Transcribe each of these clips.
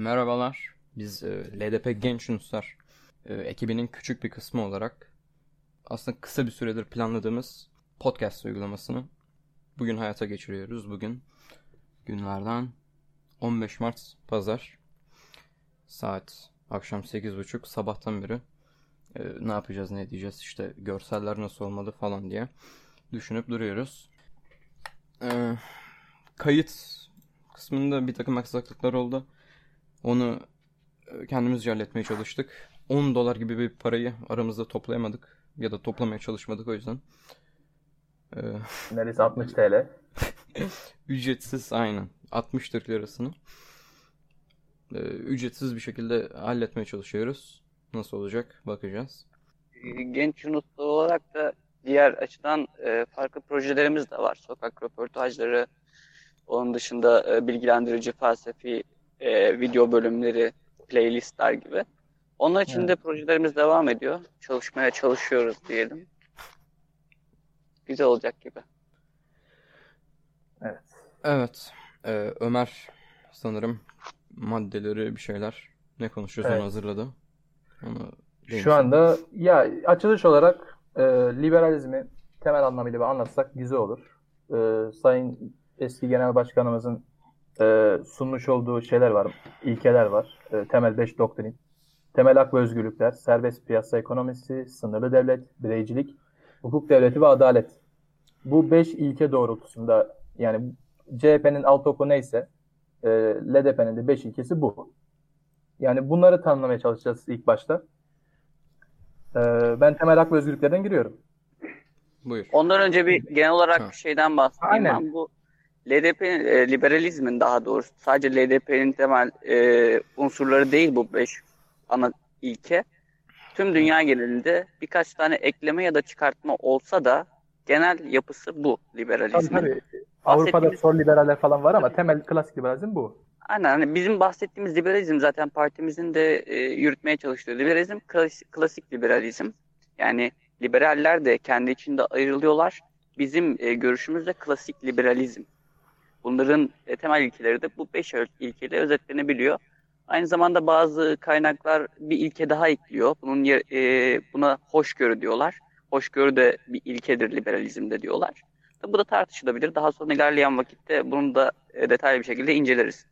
Merhabalar. Biz e, LDP Genç Uluslar e, ekibinin küçük bir kısmı olarak aslında kısa bir süredir planladığımız podcast uygulamasını bugün hayata geçiriyoruz. Bugün günlerden 15 Mart Pazar saat akşam 8.30 sabahtan beri e, ne yapacağız ne edeceğiz işte görseller nasıl olmalı falan diye düşünüp duruyoruz. E, kayıt kısmında bir takım aksaklıklar oldu. Onu e, kendimizce halletmeye çalıştık. 10 dolar gibi bir parayı aramızda toplayamadık. Ya da toplamaya çalışmadık o yüzden. Ee, Neredeyse 60 TL. ücretsiz aynen. 60 Türk lirasını. Ee, ücretsiz bir şekilde halletmeye çalışıyoruz. Nasıl olacak bakacağız. Genç Yunuslu olarak da diğer açıdan e, farklı projelerimiz de var. Sokak röportajları, onun dışında e, bilgilendirici felsefi e, video bölümleri, playlistler gibi. Onun için evet. de projelerimiz devam ediyor. Çalışmaya çalışıyoruz diyelim. Güzel olacak gibi. Evet. Evet. Ee, Ömer sanırım maddeleri bir şeyler ne konuşuyoruz evet. onu hazırladı. Onu Şu anda ya açılış olarak e, liberalizmi temel anlamıyla bir anlatsak güzel olur. E, Sayın eski genel başkanımızın e, sunmuş olduğu şeyler var, ilkeler var. E, temel 5 doktrin. Temel hak ve özgürlükler, serbest piyasa ekonomisi, sınırlı devlet, bireycilik, hukuk devleti ve adalet. Bu 5 ilke doğrultusunda yani CHP'nin alt oku neyse e, LDP'nin de 5 ilkesi bu. Yani bunları tanımlamaya çalışacağız ilk başta. E, ben temel hak ve özgürlüklerden giriyorum. Buyur. Ondan önce bir genel olarak ha. şeyden bahsedeyim. Aynen. Ben bu LDP e, liberalizmin daha doğrusu sadece LDP'nin temel e, unsurları değil bu beş ana ilke. Tüm dünya genelinde birkaç tane ekleme ya da çıkartma olsa da genel yapısı bu liberalizmin. Tabii tabii. Avrupa'da sol liberaller falan var ama temel klasik liberalizm bu. Aynen. Hani bizim bahsettiğimiz liberalizm zaten partimizin de e, yürütmeye çalıştığı liberalizm klasik, klasik liberalizm. Yani liberaller de kendi içinde ayrılıyorlar. Bizim e, görüşümüz de klasik liberalizm. Bunların e, temel ilkeleri de bu beş ilkeyle özetlenebiliyor. Aynı zamanda bazı kaynaklar bir ilke daha ekliyor. Bunun e, buna hoşgörü diyorlar. Hoşgörü de bir ilkedir liberalizmde diyorlar. Bu da tartışılabilir. Daha sonra ilerleyen vakitte bunu da e, detaylı bir şekilde inceleriz.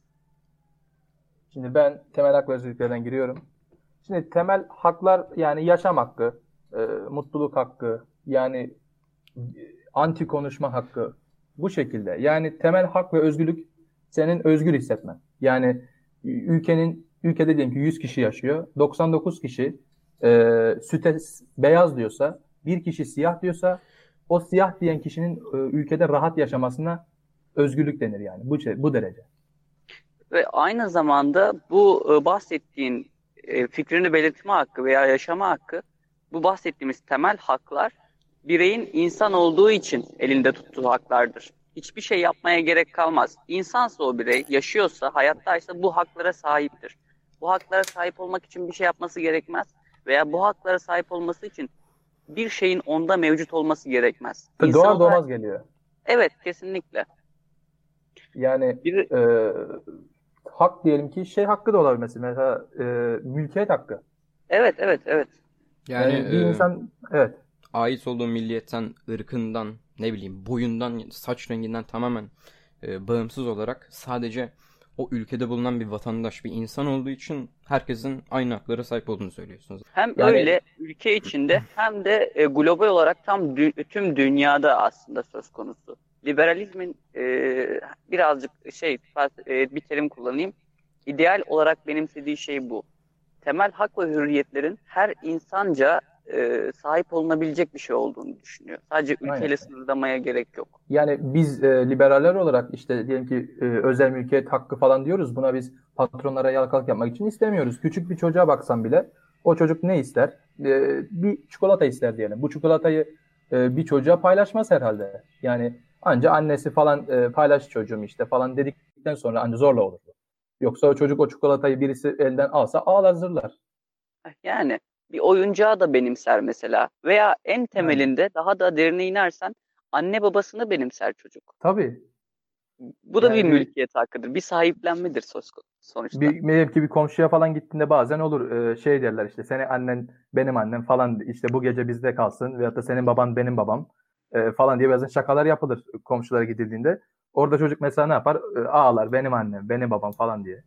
Şimdi ben temel hak ve özgürlüklerden giriyorum. Şimdi temel haklar yani yaşam hakkı, e, mutluluk hakkı, yani e, anti konuşma hakkı, bu şekilde. Yani temel hak ve özgürlük senin özgür hissetmen. Yani ülkenin ülkede diyelim ki 100 kişi yaşıyor. 99 kişi e, süte beyaz diyorsa, bir kişi siyah diyorsa o siyah diyen kişinin e, ülkede rahat yaşamasına özgürlük denir yani bu bu derece. Ve aynı zamanda bu e, bahsettiğin e, fikrini belirtme hakkı veya yaşama hakkı bu bahsettiğimiz temel haklar bireyin insan olduğu için elinde tuttuğu haklardır. Hiçbir şey yapmaya gerek kalmaz. İnsansa o birey, yaşıyorsa, hayattaysa bu haklara sahiptir. Bu haklara sahip olmak için bir şey yapması gerekmez veya bu haklara sahip olması için bir şeyin onda mevcut olması gerekmez. İnsan Doğar olarak... doğmaz geliyor. Evet, kesinlikle. Yani bir... e, hak diyelim ki şey hakkı da olabilir mesela, mesela e, mülkiyet hakkı. Evet, evet, evet. Yani, yani bir e... insan evet ait olduğu milliyetten, ırkından, ne bileyim boyundan, saç renginden tamamen e, bağımsız olarak sadece o ülkede bulunan bir vatandaş, bir insan olduğu için herkesin aynı haklara sahip olduğunu söylüyorsunuz. Hem yani... öyle ülke içinde hem de e, global olarak tam dü- tüm dünyada aslında söz konusu. Liberalizmin e, birazcık şey e, bir terim kullanayım. İdeal olarak benimsediği şey bu. Temel hak ve hürriyetlerin her insanca e, sahip olunabilecek bir şey olduğunu düşünüyor. Sadece ülkeyle Aynen. sınırlamaya gerek yok. Yani biz e, liberaller olarak işte diyelim ki e, özel mülkiyet hakkı falan diyoruz. Buna biz patronlara yalakalık yapmak için istemiyoruz. Küçük bir çocuğa baksan bile o çocuk ne ister? E, bir çikolata ister diyelim. Bu çikolatayı e, bir çocuğa paylaşmaz herhalde. Yani anca annesi falan e, paylaş çocuğum işte falan dedikten sonra anca zorla olur. Yoksa o çocuk o çikolatayı birisi elden alsa ağlar zırlar. Yani bir oyuncağı da benimser mesela. Veya en temelinde hmm. daha da derine inersen anne babasını benimser çocuk. Tabii. Bu da yani, bir mülkiyet hakkıdır. Bir sahiplenmedir sonuçta. Bir, belki bir komşuya falan gittiğinde bazen olur e, şey derler işte senin annen benim annem falan işte bu gece bizde kalsın veyahut da senin baban benim babam e, falan diye bazen şakalar yapılır komşulara gidildiğinde. Orada çocuk mesela ne yapar? E, ağlar benim annem, benim babam falan diye.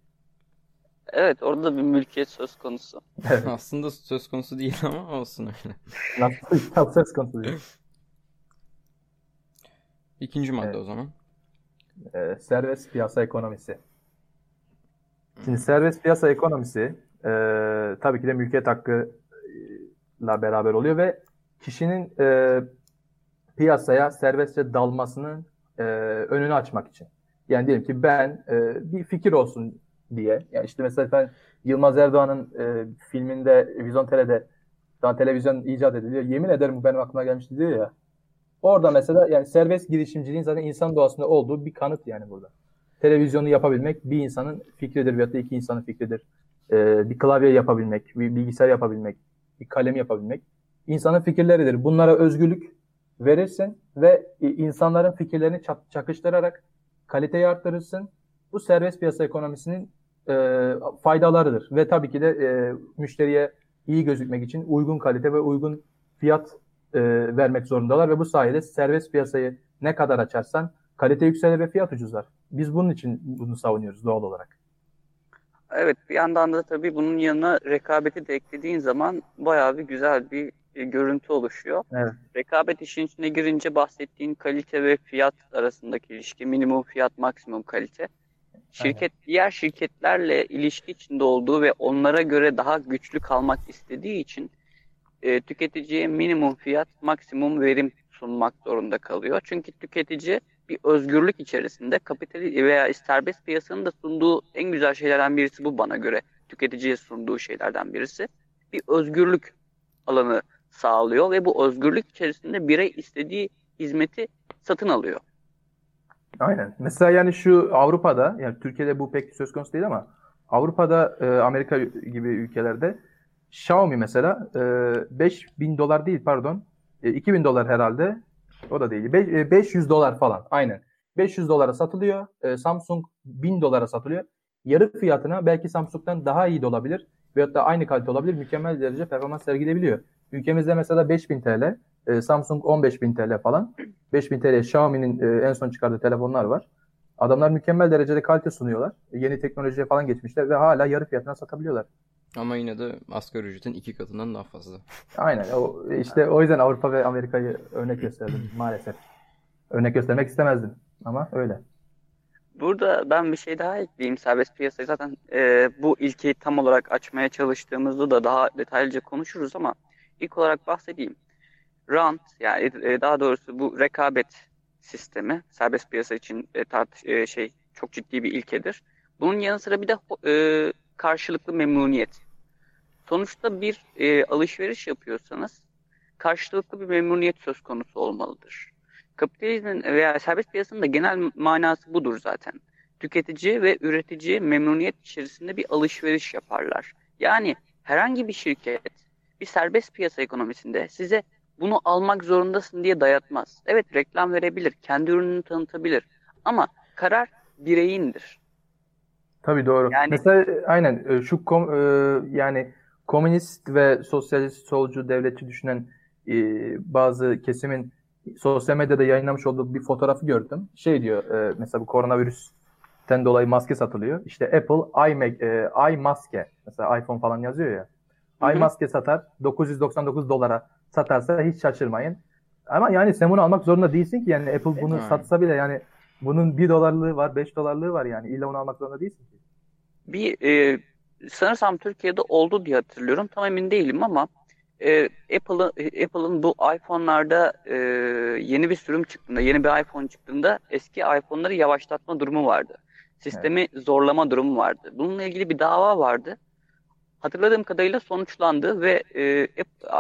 Evet orada da bir mülkiyet söz konusu. Evet. Aslında söz konusu değil ama olsun öyle. Nasıl söz konusu değil. İkinci madde evet. o zaman. Ee, serbest piyasa ekonomisi. Şimdi serbest piyasa ekonomisi e, tabii ki de mülkiyet hakkıyla beraber oluyor ve kişinin e, piyasaya serbestçe dalmasının e, önünü açmak için. Yani diyelim ki ben e, bir fikir olsun diye. Yani işte mesela ben Yılmaz Erdoğan'ın e, filminde Vizyon TL'de daha televizyon icat ediliyor. Yemin ederim bu benim aklıma gelmişti diyor ya. Orada mesela yani serbest girişimciliğin zaten insan doğasında olduğu bir kanıt yani burada. Televizyonu yapabilmek bir insanın fikridir veyahut da iki insanın fikridir. Ee, bir klavye yapabilmek, bir bilgisayar yapabilmek, bir kalem yapabilmek insanın fikirleridir. Bunlara özgürlük verirsin ve insanların fikirlerini çakıştırarak kaliteyi arttırırsın. Bu serbest piyasa ekonomisinin e, faydalarıdır. Ve tabii ki de e, müşteriye iyi gözükmek için uygun kalite ve uygun fiyat e, vermek zorundalar ve bu sayede serbest piyasayı ne kadar açarsan kalite yükselir ve fiyat ucuzlar. Biz bunun için bunu savunuyoruz doğal olarak. Evet bir yandan da tabii bunun yanına rekabeti de eklediğin zaman bayağı bir güzel bir görüntü oluşuyor. Evet. Rekabet işin içine girince bahsettiğin kalite ve fiyat arasındaki ilişki, minimum fiyat, maksimum kalite. Şirket Aynen. diğer şirketlerle ilişki içinde olduğu ve onlara göre daha güçlü kalmak istediği için e, tüketiciye minimum fiyat, maksimum verim sunmak zorunda kalıyor. Çünkü tüketici bir özgürlük içerisinde kapitali veya serbest piyasanın da sunduğu en güzel şeylerden birisi bu bana göre. Tüketiciye sunduğu şeylerden birisi. Bir özgürlük alanı sağlıyor ve bu özgürlük içerisinde birey istediği hizmeti satın alıyor. Aynen. Mesela yani şu Avrupa'da yani Türkiye'de bu pek söz konusu değil ama Avrupa'da e, Amerika gibi ülkelerde Xiaomi mesela e, 5000 dolar değil pardon e, 2000 dolar herhalde o da değil. Be, 500 e, dolar falan aynen. 500 dolara satılıyor. E, Samsung 1000 dolara satılıyor. Yarı fiyatına belki Samsung'dan daha iyi de olabilir. Veyahut da aynı kalite olabilir. Mükemmel derece performans sergilebiliyor. Ülkemizde mesela 5000 TL, e, Samsung 15000 TL falan. 5000 TL Xiaomi'nin e, en son çıkardığı telefonlar var. Adamlar mükemmel derecede kalite sunuyorlar. Yeni teknolojiye falan geçmişler ve hala yarı fiyatına satabiliyorlar. Ama yine de asgari ücretin iki katından daha fazla. Aynen. O, işte o yüzden Avrupa ve Amerika'yı örnek gösterdim maalesef. Örnek göstermek istemezdim ama öyle. Burada ben bir şey daha ekleyeyim. Serbest piyasayı zaten e, bu ilkeyi tam olarak açmaya çalıştığımızda da daha detaylıca konuşuruz ama ilk olarak bahsedeyim. Rant yani e, daha doğrusu bu rekabet sistemi serbest piyasa için e, e, şey çok ciddi bir ilkedir. Bunun yanı sıra bir de e, karşılıklı memnuniyet. Sonuçta bir e, alışveriş yapıyorsanız karşılıklı bir memnuniyet söz konusu olmalıdır. Kapitalizmin veya serbest piyasanın da genel manası budur zaten. Tüketici ve üretici memnuniyet içerisinde bir alışveriş yaparlar. Yani herhangi bir şirket bir serbest piyasa ekonomisinde size bunu almak zorundasın diye dayatmaz. Evet reklam verebilir, kendi ürününü tanıtabilir ama karar bireyindir. Tabii doğru. Yani, Mesela aynen e, şu kom, e, yani komünist ve sosyalist solcu devletçi düşünen e, bazı kesimin sosyal medyada yayınlamış olduğu bir fotoğrafı gördüm. Şey diyor e, mesela bu koronavirüsten dolayı maske satılıyor. İşte Apple i, e, i maske mesela iPhone falan yazıyor ya. Hı-hı. i maske satar 999 dolara satarsa hiç şaşırmayın. Ama yani sen bunu almak zorunda değilsin ki yani Apple bunu evet. satsa bile yani bunun 1 dolarlığı var 5 dolarlığı var yani illa onu almak zorunda değilsin ki. Bir e, sanırsam Türkiye'de oldu diye hatırlıyorum tam emin değilim ama e, Apple'ın Apple'ın bu iPhone'larda e, yeni bir sürüm çıktığında, yeni bir iPhone çıktığında eski iPhone'ları yavaşlatma durumu vardı. Sistemi evet. zorlama durumu vardı. Bununla ilgili bir dava vardı. Hatırladığım kadarıyla sonuçlandı ve e,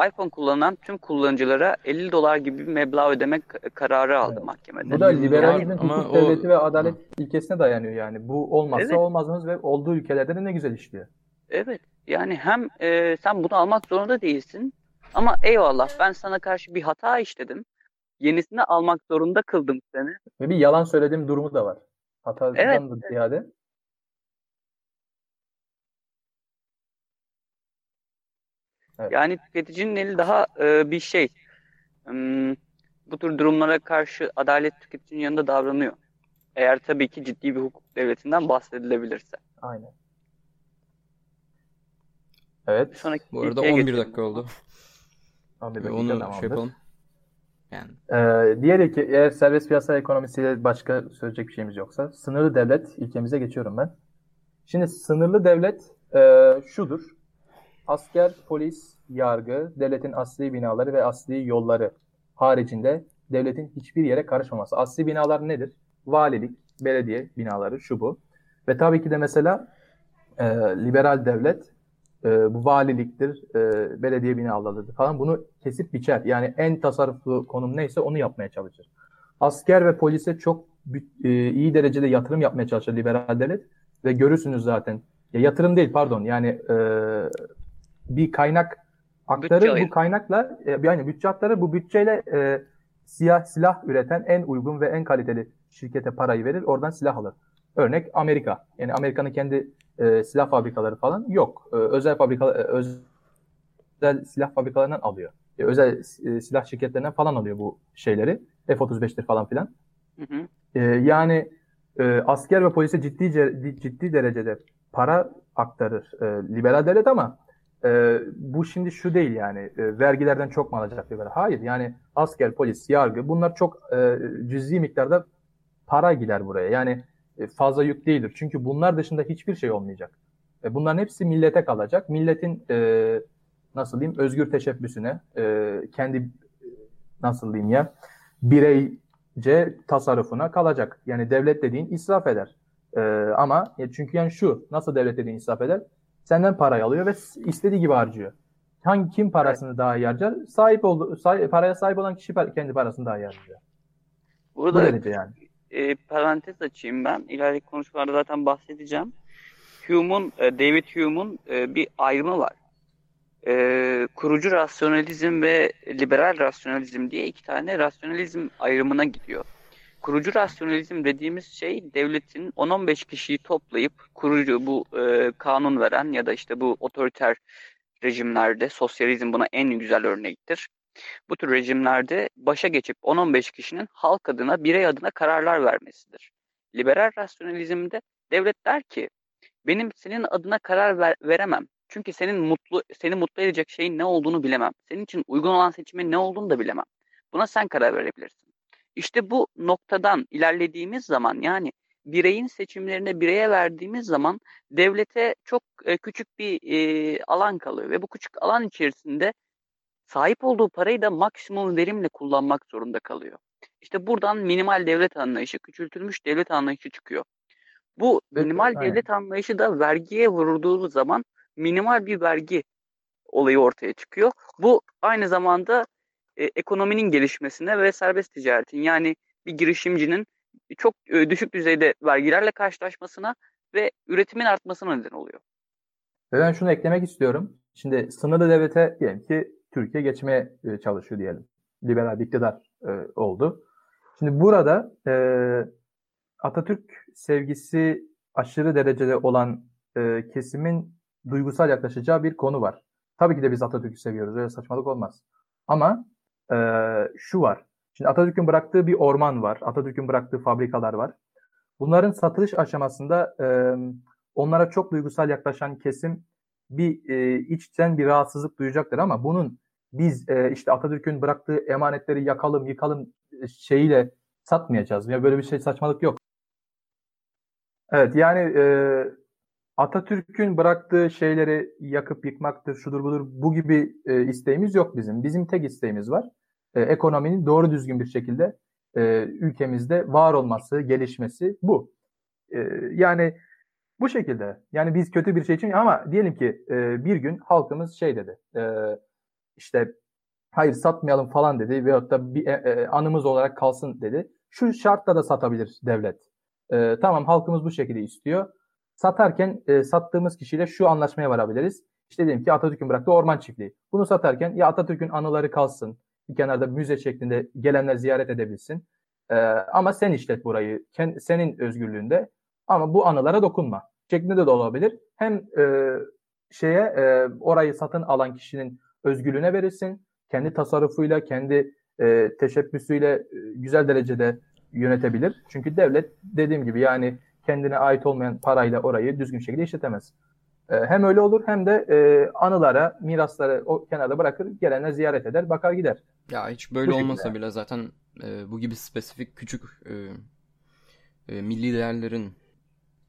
iPhone kullanan tüm kullanıcılara 50 dolar gibi bir meblağ ödemek kararı aldı evet. mahkemede. Bu da liberalizmin hukuk devleti o... ve adalet Hı. ilkesine dayanıyor yani. Bu olmazsa evet. olmazımız ve olduğu ülkelerde de ne güzel işliyor. Evet. Yani hem e, sen bunu almak zorunda değilsin ama eyvallah ben sana karşı bir hata işledim. Yenisini almak zorunda kıldım seni. Ve bir yalan söylediğim durumu da var. Hatadan evet. da ziyade. Evet. Yani tüketicinin eli daha e, bir şey. Hmm, bu tür durumlara karşı adalet tüketicinin yanında davranıyor. Eğer tabii ki ciddi bir hukuk devletinden bahsedilebilirse. Aynen. Evet. Sonraki Bu arada 11 geçelim. dakika oldu. 11 dakika Onu tamamdır. şey yapalım. Yani. Ee, diğer iki, eğer serbest piyasa ekonomisiyle başka söyleyecek bir şeyimiz yoksa sınırlı devlet ilkemize geçiyorum ben. Şimdi sınırlı devlet e, şudur. Asker, polis, yargı, devletin asli binaları ve asli yolları haricinde devletin hiçbir yere karışmaması. Asli binalar nedir? Valilik, belediye binaları, şu bu. Ve tabii ki de mesela e, liberal devlet e, bu valiliktir, e, belediye binalarıdır falan bunu kesip biçer. Yani en tasarruflu konum neyse onu yapmaya çalışır. Asker ve polise çok e, iyi derecede yatırım yapmaya çalışır liberal devlet ve görürsünüz zaten. Ya yatırım değil pardon yani e, bir kaynak aktarır bütçe bu kaynakla e, yani bütçe aktarır bu bütçeyle e, siyah silah üreten en uygun ve en kaliteli şirkete parayı verir oradan silah alır. Örnek Amerika. Yani Amerika'nın kendi e, silah fabrikaları falan yok. E, özel fabrika e, özel silah fabrikalarından alıyor. E, özel e, silah şirketlerinden falan alıyor bu şeyleri. F-35'tir falan filan. Hı hı. E, yani e, asker ve polise ciddi ciddi derecede para aktarır e, liberal devlet ama e, bu şimdi şu değil yani e, vergilerden çok mu alacak liberal? Hayır yani asker, polis, yargı bunlar çok e, cüzi miktarda para gider buraya. Yani e, fazla yük değildir. Çünkü bunlar dışında hiçbir şey olmayacak. E, bunların hepsi millete kalacak. Milletin e, nasıl diyeyim özgür teşebbüsüne e, kendi nasıl diyeyim ya bireyce tasarrufuna kalacak. Yani devlet dediğin israf eder. E, ama e, çünkü yani şu nasıl devlet dediğin israf eder? Senden parayı alıyor ve istediği gibi harcıyor. Hangi kim parasını evet. daha iyi harcar? Sahip oldu sahip, paraya sahip olan kişi kendi parasını daha iyi harcar. Burada Bu yani e, parantez açayım ben. İleriki konuşmalarda zaten bahsedeceğim. Hume'un, e, David Hume'un e, bir ayrımı var. E, kurucu rasyonalizm ve liberal rasyonalizm diye iki tane rasyonalizm ayrımına gidiyor. Kurucu rasyonalizm dediğimiz şey devletin 10-15 kişiyi toplayıp kurucu bu e, kanun veren ya da işte bu otoriter rejimlerde sosyalizm buna en güzel örnektir bu tür rejimlerde başa geçip 10-15 kişinin halk adına, birey adına kararlar vermesidir. Liberal rasyonalizmde devlet der ki benim senin adına karar ver, veremem. Çünkü senin mutlu seni mutlu edecek şeyin ne olduğunu bilemem. Senin için uygun olan seçimin ne olduğunu da bilemem. Buna sen karar verebilirsin. İşte bu noktadan ilerlediğimiz zaman yani bireyin seçimlerine bireye verdiğimiz zaman devlete çok e, küçük bir e, alan kalıyor ve bu küçük alan içerisinde sahip olduğu parayı da maksimum verimle kullanmak zorunda kalıyor. İşte buradan minimal devlet anlayışı, küçültülmüş devlet anlayışı çıkıyor. Bu minimal aynen. devlet anlayışı da vergiye vurulduğu zaman minimal bir vergi olayı ortaya çıkıyor. Bu aynı zamanda e, ekonominin gelişmesine ve serbest ticaretin yani bir girişimcinin çok e, düşük düzeyde vergilerle karşılaşmasına ve üretimin artmasına neden oluyor. Ve ben şunu eklemek istiyorum. Şimdi sınırlı devlete diyelim ki Türkiye geçmeye e, çalışıyor diyelim. Liberal bir iktidar e, oldu. Şimdi burada e, Atatürk sevgisi aşırı derecede olan e, kesimin duygusal yaklaşacağı bir konu var. Tabii ki de biz Atatürk'ü seviyoruz. Öyle saçmalık olmaz. Ama e, şu var. Şimdi Atatürk'ün bıraktığı bir orman var. Atatürk'ün bıraktığı fabrikalar var. Bunların satılış aşamasında e, onlara çok duygusal yaklaşan kesim bir e, içten bir rahatsızlık duyacaktır ama bunun biz e, işte Atatürk'ün bıraktığı emanetleri yakalım, yıkalım şeyiyle satmayacağız. Ya böyle bir şey saçmalık yok. Evet yani e, Atatürk'ün bıraktığı şeyleri yakıp yıkmaktır, şudur budur bu gibi e, isteğimiz yok bizim. Bizim tek isteğimiz var. E, ekonominin doğru düzgün bir şekilde e, ülkemizde var olması, gelişmesi bu. E, yani bu şekilde. Yani biz kötü bir şey için ama diyelim ki e, bir gün halkımız şey dedi. E, işte hayır satmayalım falan dedi veyahut da bir e, e, anımız olarak kalsın dedi. Şu şartla da satabilir devlet. E, tamam halkımız bu şekilde istiyor. Satarken e, sattığımız kişiyle şu anlaşmaya varabiliriz. İşte diyelim ki Atatürk'ün bıraktığı orman çiftliği. Bunu satarken ya Atatürk'ün anıları kalsın. Bir kenarda müze şeklinde gelenler ziyaret edebilsin. E, ama sen işlet burayı. Kend, senin özgürlüğünde. Ama bu anılara dokunma. Şeklinde de olabilir. Hem e, şeye e, orayı satın alan kişinin özgürlüğüne verirsin. Kendi tasarrufuyla, kendi e, teşebbüsüyle e, güzel derecede yönetebilir. Çünkü devlet dediğim gibi yani kendine ait olmayan parayla orayı düzgün şekilde işletemez. E, hem öyle olur hem de e, anılara, mirasları o kenarda bırakır, gelenler ziyaret eder, bakar gider. Ya hiç böyle bu olmasa şekilde. bile zaten e, bu gibi spesifik küçük e, e, milli değerlerin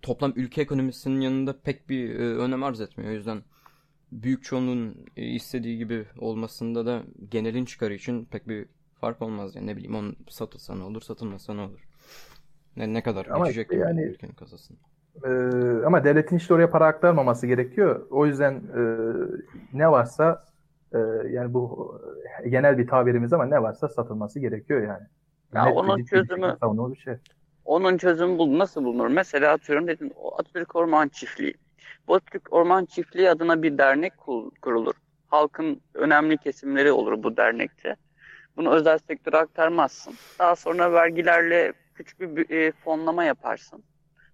toplam ülke ekonomisinin yanında pek bir e, önem arz etmiyor. O yüzden büyük çoğunluğun e, istediği gibi olmasında da genelin çıkarı için pek bir fark olmaz. Yani ne bileyim on satılsa ne olur, satılmasa ne olur. Ne, ne kadar ama geçecek işte yani, ülkenin kasasını. E, ama devletin işte oraya para aktarmaması gerekiyor. O yüzden e, ne varsa e, yani bu e, genel bir tabirimiz ama ne varsa satılması gerekiyor yani. Ya Net onun çözümü bir şey. Onun çözümü bul nasıl bulunur? Mesela atıyorum dedin Atatürk Orman Çiftliği. Bu Atatürk Orman Çiftliği adına bir dernek kurulur. Halkın önemli kesimleri olur bu dernekte. Bunu özel sektöre aktarmazsın. Daha sonra vergilerle küçük bir e, fonlama yaparsın.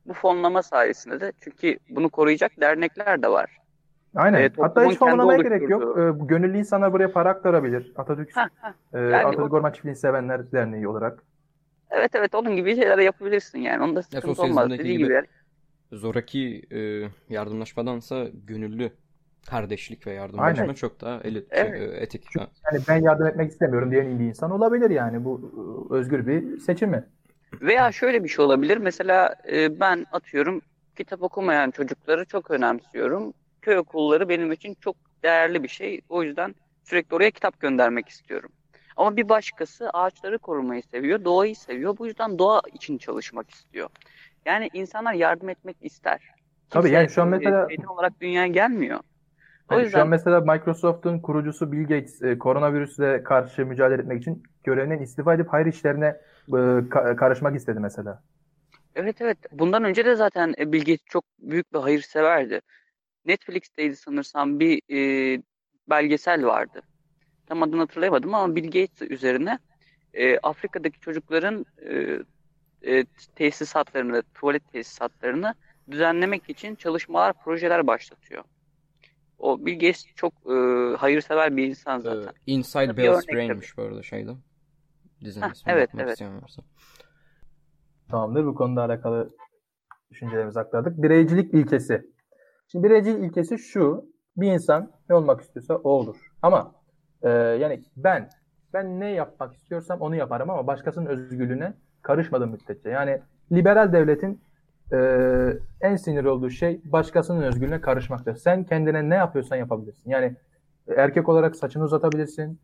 Bu fonlama sayesinde de çünkü bunu koruyacak dernekler de var. Aynen. E, Hatta hiç fonlamaya gerek yok. E, gönüllü insanlar buraya para aktarabilir. Atatürk, heh. E, yani Atatürk o... Orman Çiftliği Sevenler Derneği olarak. Evet evet onun gibi şeyler yapabilirsin yani. Onda sıkıntı olmaz. Dediği gibi, gibi zoraki e, yardımlaşmadansa gönüllü kardeşlik ve yardımlaşma Aynen. çok daha elit, evet. şey, etik. Çünkü yani ben yardım etmek istemiyorum diyen bir insan olabilir yani. Bu e, özgür bir seçimi. Veya şöyle bir şey olabilir. Mesela e, ben atıyorum kitap okumayan çocukları çok önemsiyorum. Köy okulları benim için çok değerli bir şey. O yüzden sürekli oraya kitap göndermek istiyorum. Ama bir başkası ağaçları korumayı seviyor, doğayı seviyor. Bu yüzden doğa için çalışmak istiyor. Yani insanlar yardım etmek ister. Kimse Tabii yani şu an mesela olarak dünyaya gelmiyor. O yani yüzden şu an mesela Microsoft'un kurucusu Bill Gates e, koronavirüsle karşı mücadele etmek için görevinden istifa edip hayır işlerine e, ka- karışmak istedi mesela. Evet evet. Bundan önce de zaten e, Bill Gates çok büyük bir hayırseverdi. Netflix'teydi sanırsam bir e, belgesel vardı. Tam adını hatırlayamadım ama Bill Gates üzerine e, Afrika'daki çocukların e, e, tesisatlarını, tuvalet tesisatlarını düzenlemek için çalışmalar, projeler başlatıyor. O Bill Gates çok e, hayırsever bir insan zaten. Ee, Inside Bill's Brain'miş bu arada şeyde. Dizinin ismini evet, evet. varsa. Tamamdır. Bu konuda alakalı düşüncelerimizi aktardık. Bireycilik ilkesi. Şimdi bireycilik ilkesi şu. Bir insan ne olmak istiyorsa o olur. Ama e, yani ben ben ne yapmak istiyorsam onu yaparım ama başkasının özgürlüğüne karışmadığım müddetçe. Yani liberal devletin e, en sinir olduğu şey başkasının özgürlüğüne karışmaktır. Sen kendine ne yapıyorsan yapabilirsin. Yani erkek olarak saçını uzatabilirsin.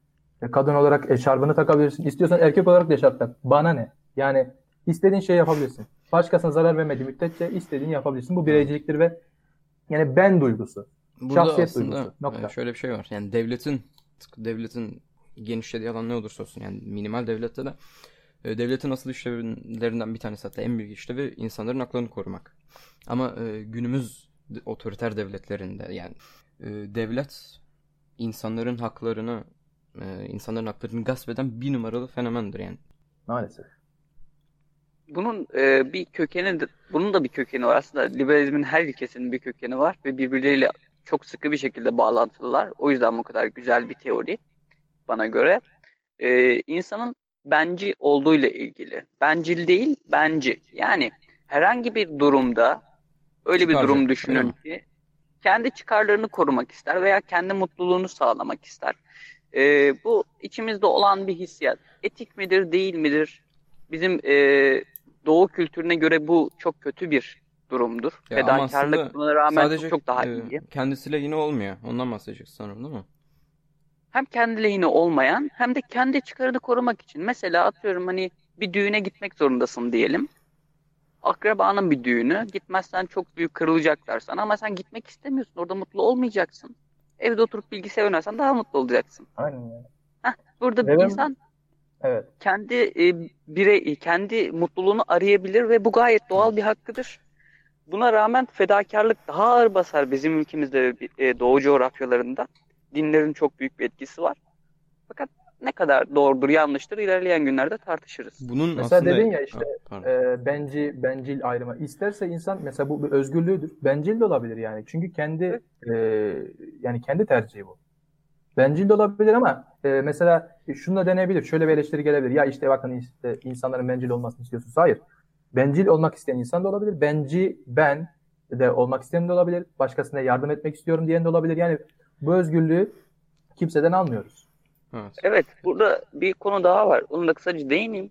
Kadın olarak eşarbını takabilirsin. İstiyorsan erkek olarak da eşarp tak. Bana ne? Yani istediğin şeyi yapabilirsin. Başkasına zarar vermediği müddetçe istediğini yapabilirsin. Bu bireyciliktir ve yani ben duygusu. Burada şahsiyet aslında duygusu. Nokta. şöyle bir şey var. Yani devletin devletin genişlediği alan ne olursa olsun yani minimal devlette de e, devletin asıl işlevlerinden bir tanesi hatta en büyük işlevi insanların haklarını korumak. Ama e, günümüz otoriter devletlerinde yani e, devlet insanların haklarını e, insanların haklarını gasp eden bir numaralı fenomendir yani. Maalesef. Bunun e, bir kökeni, bunun da bir kökeni var aslında. Liberalizmin her ilkesinin bir kökeni var ve birbirleriyle çok sıkı bir şekilde bağlantılılar. O yüzden bu kadar güzel bir teori bana göre. E, insanın benci olduğuyla ilgili. Bencil değil, benci. Yani herhangi bir durumda öyle bir durum düşünün ki kendi çıkarlarını korumak ister veya kendi mutluluğunu sağlamak ister. Ee, bu içimizde olan bir hissiyat. Etik midir, değil midir? Bizim e, doğu kültürüne göre bu çok kötü bir durumdur. Ya Fedakarlık buna rağmen çok daha e, iyi. Kendisiyle yine olmuyor. Ondan bahsedeceksin sanırım değil mi? Hem kendi lehine olmayan hem de kendi çıkarını korumak için. Mesela atıyorum hani bir düğüne gitmek zorundasın diyelim. Akrabanın bir düğünü. Gitmezsen çok büyük kırılacaklar sana ama sen gitmek istemiyorsun. Orada mutlu olmayacaksın. Evde oturup bilgisayar oynarsan daha mutlu olacaksın. Aynen. Heh, burada bir insan evet. kendi e, birey kendi mutluluğunu arayabilir ve bu gayet doğal bir hakkıdır. Buna rağmen fedakarlık daha ağır basar bizim ülkemizde e, doğu coğrafyalarında dinlerin çok büyük bir etkisi var. Fakat ne kadar doğrudur yanlıştır ilerleyen günlerde tartışırız. Bunun mesela aslında... dedin ya işte e, benci bencil ayrımı. İsterse insan mesela bu bir özgürlüğüdür. Bencil de olabilir yani. Çünkü kendi e, yani kendi tercihi bu. Bencil de olabilir ama e, mesela şunu da deneyebilir. Şöyle bir eleştiri gelebilir. Ya işte bakın işte insanların bencil olmasını istiyorsunuz. Hayır. Bencil olmak isteyen insan da olabilir. Benci ben de olmak isteyen de olabilir. Başkasına yardım etmek istiyorum diyen de olabilir. Yani bu özgürlüğü kimseden almıyoruz. Evet. evet burada bir konu daha var. Onu da kısaca değineyim.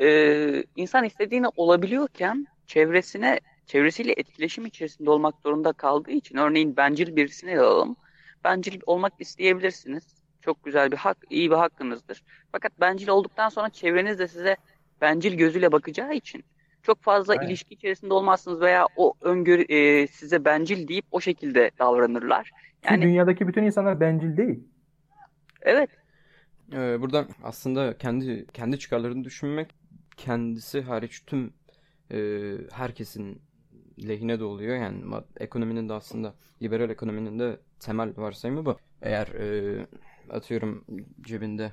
Ee, insan istediğini olabiliyorken çevresine çevresiyle etkileşim içerisinde olmak zorunda kaldığı için örneğin bencil birisini alalım. Bencil olmak isteyebilirsiniz. Çok güzel bir hak, iyi bir hakkınızdır. Fakat bencil olduktan sonra çevreniz de size bencil gözüyle bakacağı için çok fazla evet. ilişki içerisinde olmazsınız veya o öngörü e, size bencil deyip o şekilde davranırlar. Yani Ki dünyadaki bütün insanlar bencil değil. Evet. Ee, burada aslında kendi kendi çıkarlarını düşünmek kendisi hariç tüm e, herkesin lehine de oluyor. Yani ekonominin de aslında liberal ekonominin de temel varsayımı bu. Eğer e, atıyorum cebinde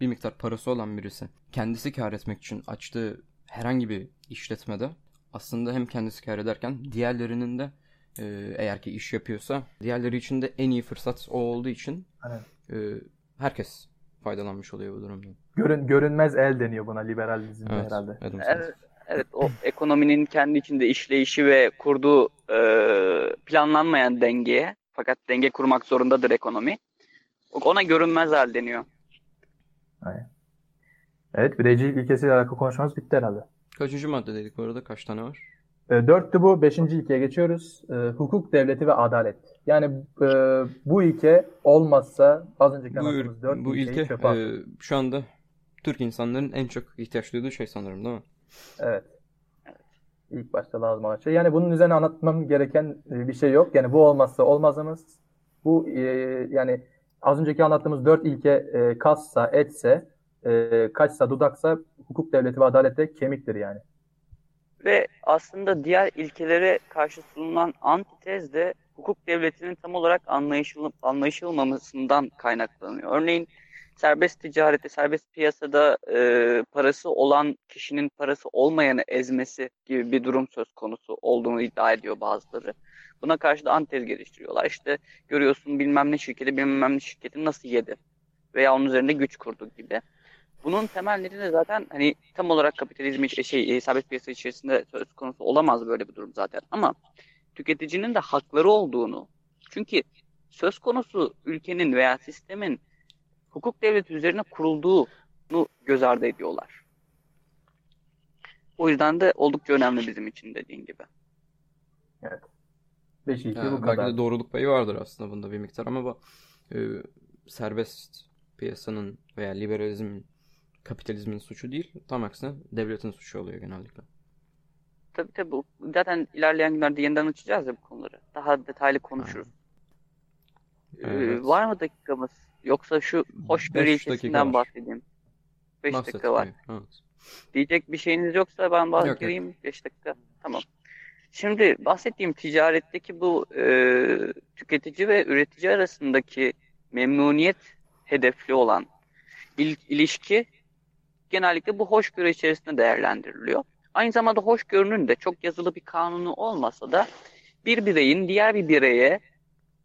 bir miktar parası olan birisi kendisi kar etmek için açtığı herhangi bir işletmede aslında hem kendisi kar ederken diğerlerinin de e, eğer ki iş yapıyorsa diğerleri için de en iyi fırsat o olduğu için e, herkes faydalanmış oluyor bu durumdan. Görün, görünmez el deniyor buna liberalizmde evet, herhalde. Evet, evet o ekonominin kendi içinde işleyişi ve kurduğu e, planlanmayan dengeye fakat denge kurmak zorundadır ekonomi. Ona görünmez el deniyor. Aynen. Evet bireycilik ilkesiyle alakalı konuşmamız bitti herhalde. Kaçıncı madde dedik bu arada? Kaç tane var? E, dörttü bu. Beşinci ilkeye geçiyoruz. E, hukuk devleti ve adalet. Yani e, bu ilke olmazsa az önceki anlattığımız dört bu ilke e, şu anda Türk insanların en çok ihtiyaç duyduğu şey sanırım değil mi? Evet. İlk başta lazım olan şey. Yani bunun üzerine anlatmam gereken e, bir şey yok. Yani bu olmazsa olmazımız. Bu e, yani az önceki anlattığımız dört ilke e, kassa, etse, e, kaçsa, dudaksa hukuk devleti ve adalette kemiktir yani. Ve aslında diğer ilkelere karşı sunulan antitez de hukuk devletinin tam olarak anlayışıl kaynaklanıyor. Örneğin serbest ticarette, serbest piyasada e, parası olan kişinin parası olmayanı ezmesi gibi bir durum söz konusu olduğunu iddia ediyor bazıları. Buna karşı da antitez geliştiriyorlar. İşte görüyorsun bilmem ne şirketi bilmem ne şirketi nasıl yedi veya onun üzerinde güç kurdu gibi. Bunun temel nedeni zaten hani tam olarak kapitalizm şey e, serbest piyasa içerisinde söz konusu olamaz böyle bir durum zaten. Ama tüketicinin de hakları olduğunu çünkü söz konusu ülkenin veya sistemin hukuk devleti üzerine kurulduğunu göz ardı ediyorlar. O yüzden de oldukça önemli bizim için dediğin gibi. Evet. Beş yani bu belki kadar. de doğruluk payı vardır aslında bunda bir miktar ama bu e, serbest piyasanın veya liberalizmin kapitalizmin suçu değil. Tam aksine devletin suçu oluyor genellikle. Tabii tabii. Zaten ilerleyen günlerde yeniden açacağız ya bu konuları. Daha detaylı konuşuruz. Evet. Ee, var mı dakikamız? Yoksa şu hoşgörü ilkesinden bahsedeyim. 5 dakika var. Evet. Diyecek bir şeyiniz yoksa ben bahsedeyim. 5 dakika. Tamam. Şimdi bahsettiğim ticaretteki bu e, tüketici ve üretici arasındaki memnuniyet hedefli olan il, ilişki genellikle bu hoşgörü içerisinde değerlendiriliyor. Aynı zamanda hoşgörünün de çok yazılı bir kanunu olmasa da bir bireyin diğer bir bireye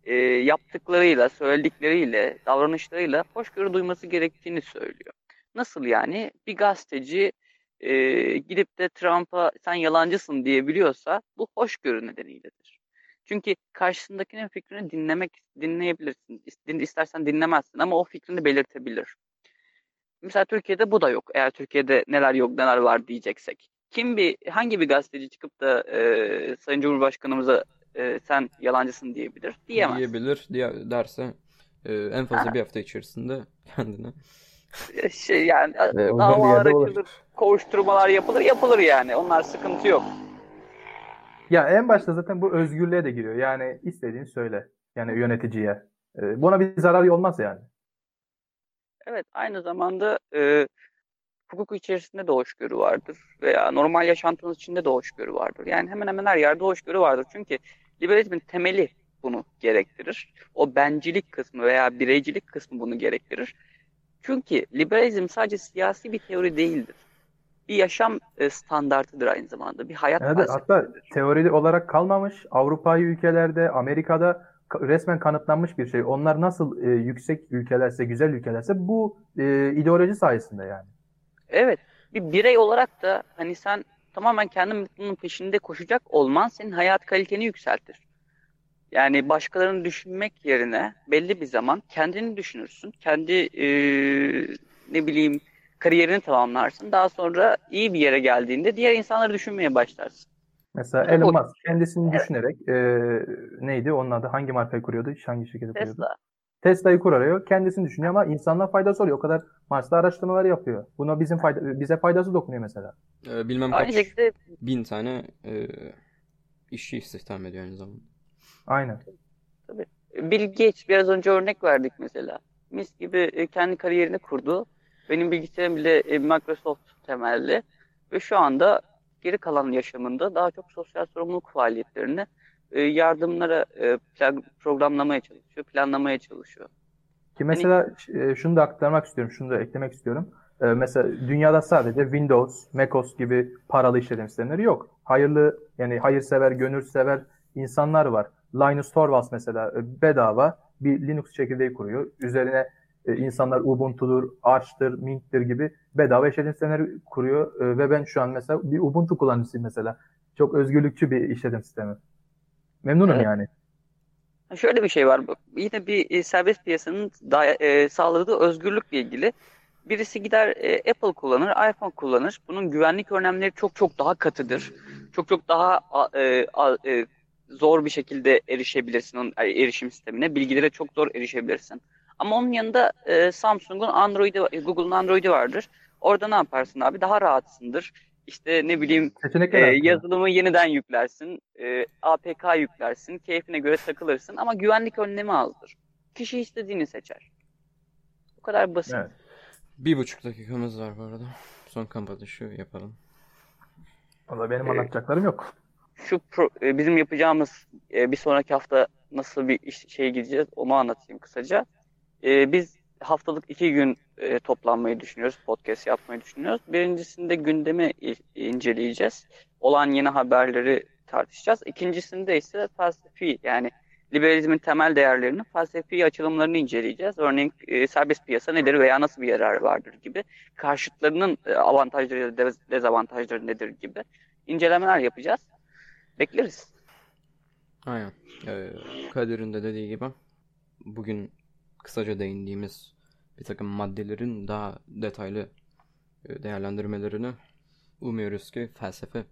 e, yaptıklarıyla, söyledikleriyle, davranışlarıyla hoşgörü duyması gerektiğini söylüyor. Nasıl yani? Bir gazeteci e, gidip de Trump'a sen yalancısın diyebiliyorsa bu hoşgörü nedeniyledir. Çünkü karşısındakinin fikrini dinlemek dinleyebilirsin. İstersen dinlemezsin ama o fikrini belirtebilir. Mesela Türkiye'de bu da yok. Eğer Türkiye'de neler yok neler var diyeceksek. Kim bir hangi bir gazeteci çıkıp da e, Sayın Cumhurbaşkanımıza e, sen yalancısın diyebilir? Diyemez. Diyebilir diye, derse e, en fazla bir hafta içerisinde kendine. E, şey yani Ve davalar açılır, kovuşturmalar yapılır, yapılır yani. Onlar sıkıntı yok. Ya en başta zaten bu özgürlüğe de giriyor. Yani istediğini söyle. Yani yöneticiye. E, buna bir zararı olmaz yani. Evet, aynı zamanda e, hukuk içerisinde de hoşgörü vardır veya normal yaşantınız içinde de hoşgörü vardır. Yani hemen hemen her yerde hoşgörü vardır. Çünkü liberalizmin temeli bunu gerektirir. O bencilik kısmı veya bireycilik kısmı bunu gerektirir. Çünkü liberalizm sadece siyasi bir teori değildir. Bir yaşam standartıdır aynı zamanda. Bir hayat evet, Hatta teori olarak kalmamış. Avrupa'yı ülkelerde, Amerika'da resmen kanıtlanmış bir şey. Onlar nasıl e, yüksek ülkelerse, güzel ülkelerse bu e, ideoloji sayesinde yani. Evet. Bir birey olarak da hani sen tamamen kendi mutluluğunun peşinde koşacak olman senin hayat kaliteni yükseltir. Yani başkalarını düşünmek yerine belli bir zaman kendini düşünürsün. Kendi e, ne bileyim kariyerini tamamlarsın. Daha sonra iyi bir yere geldiğinde diğer insanları düşünmeye başlarsın. Mesela Elon Musk kendisini evet. düşünerek e, neydi onun adı hangi markayı kuruyordu? Hangi şirketi kuruyordu? Tesla. Tesla'yı kuruyor. Kendisini düşünüyor ama insanlar faydası oluyor. O kadar Mars'ta araştırmalar yapıyor. Buna bizim fayda, bize faydası dokunuyor mesela. Ee, bilmem kaç şekilde... bin tane e, işçi istihdam ediyor aynı zamanda. Aynen. Tabii. Bill Gates biraz önce örnek verdik mesela. Mis gibi kendi kariyerini kurdu. Benim bilgisayarım bile Microsoft temelli. Ve şu anda geri kalan yaşamında daha çok sosyal sorumluluk faaliyetlerini e, yardımlara programlamaya çalışıyor, planlamaya çalışıyor. Ki mesela hani... şunu da aktarmak istiyorum, şunu da eklemek istiyorum. Mesela dünyada sadece Windows, MacOS gibi paralı işletim sistemleri yok. Hayırlı yani hayırsever, gönülsever insanlar var. Linus Torvalds mesela e, bedava bir Linux çekirdeği kuruyor. Üzerine e, insanlar Ubuntu'dur, Arch'tır, Mint'tir gibi bedava işletim sistemleri kuruyor. E, ve ben şu an mesela bir Ubuntu kullanıcısıyım mesela. Çok özgürlükçü bir işletim sistemi. Memnunum evet. yani. Şöyle bir şey var. Yine bir serbest piyasanın da, e, sağladığı özgürlükle ilgili. Birisi gider e, Apple kullanır, iPhone kullanır. Bunun güvenlik önlemleri çok çok daha katıdır. Çok çok daha e, e, zor bir şekilde erişebilirsin onun erişim sistemine. Bilgilere çok zor erişebilirsin. Ama onun yanında e, Samsung'un Android'i, Google'un Android'i vardır. Orada ne yaparsın abi? Daha rahatsındır. İşte ne bileyim e, yazılımı yeniden yüklersin, e, APK yüklersin, keyfine göre takılırsın ama güvenlik önlemi azdır. Kişi istediğini seçer. Bu kadar basit. Evet. Bir buçuk dakikamız var bu arada. Son kapatışı yapalım. Valla benim ee, anlatacaklarım yok şu pro, e, bizim yapacağımız e, bir sonraki hafta nasıl bir iş, şey gideceğiz onu anlatayım kısaca. E, biz haftalık iki gün e, toplanmayı düşünüyoruz, podcast yapmayı düşünüyoruz. Birincisinde gündemi inceleyeceğiz. Olan yeni haberleri tartışacağız. İkincisinde ise felsefi yani liberalizmin temel değerlerinin felsefi açılımlarını inceleyeceğiz. Örneğin e, serbest piyasa nedir veya nasıl bir yararı vardır gibi. Karşıtlarının e, avantajları dezavantajları nedir gibi incelemeler yapacağız. Bekleriz. Aynen. Ee, Kadir'in de dediği gibi bugün kısaca değindiğimiz bir takım maddelerin daha detaylı e, değerlendirmelerini umuyoruz ki felsefe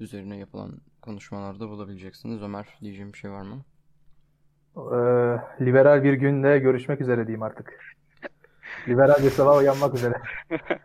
üzerine yapılan konuşmalarda bulabileceksiniz. Ömer diyeceğim bir şey var mı? Ee, liberal bir günde görüşmek üzere diyeyim artık. liberal bir sabah uyanmak üzere.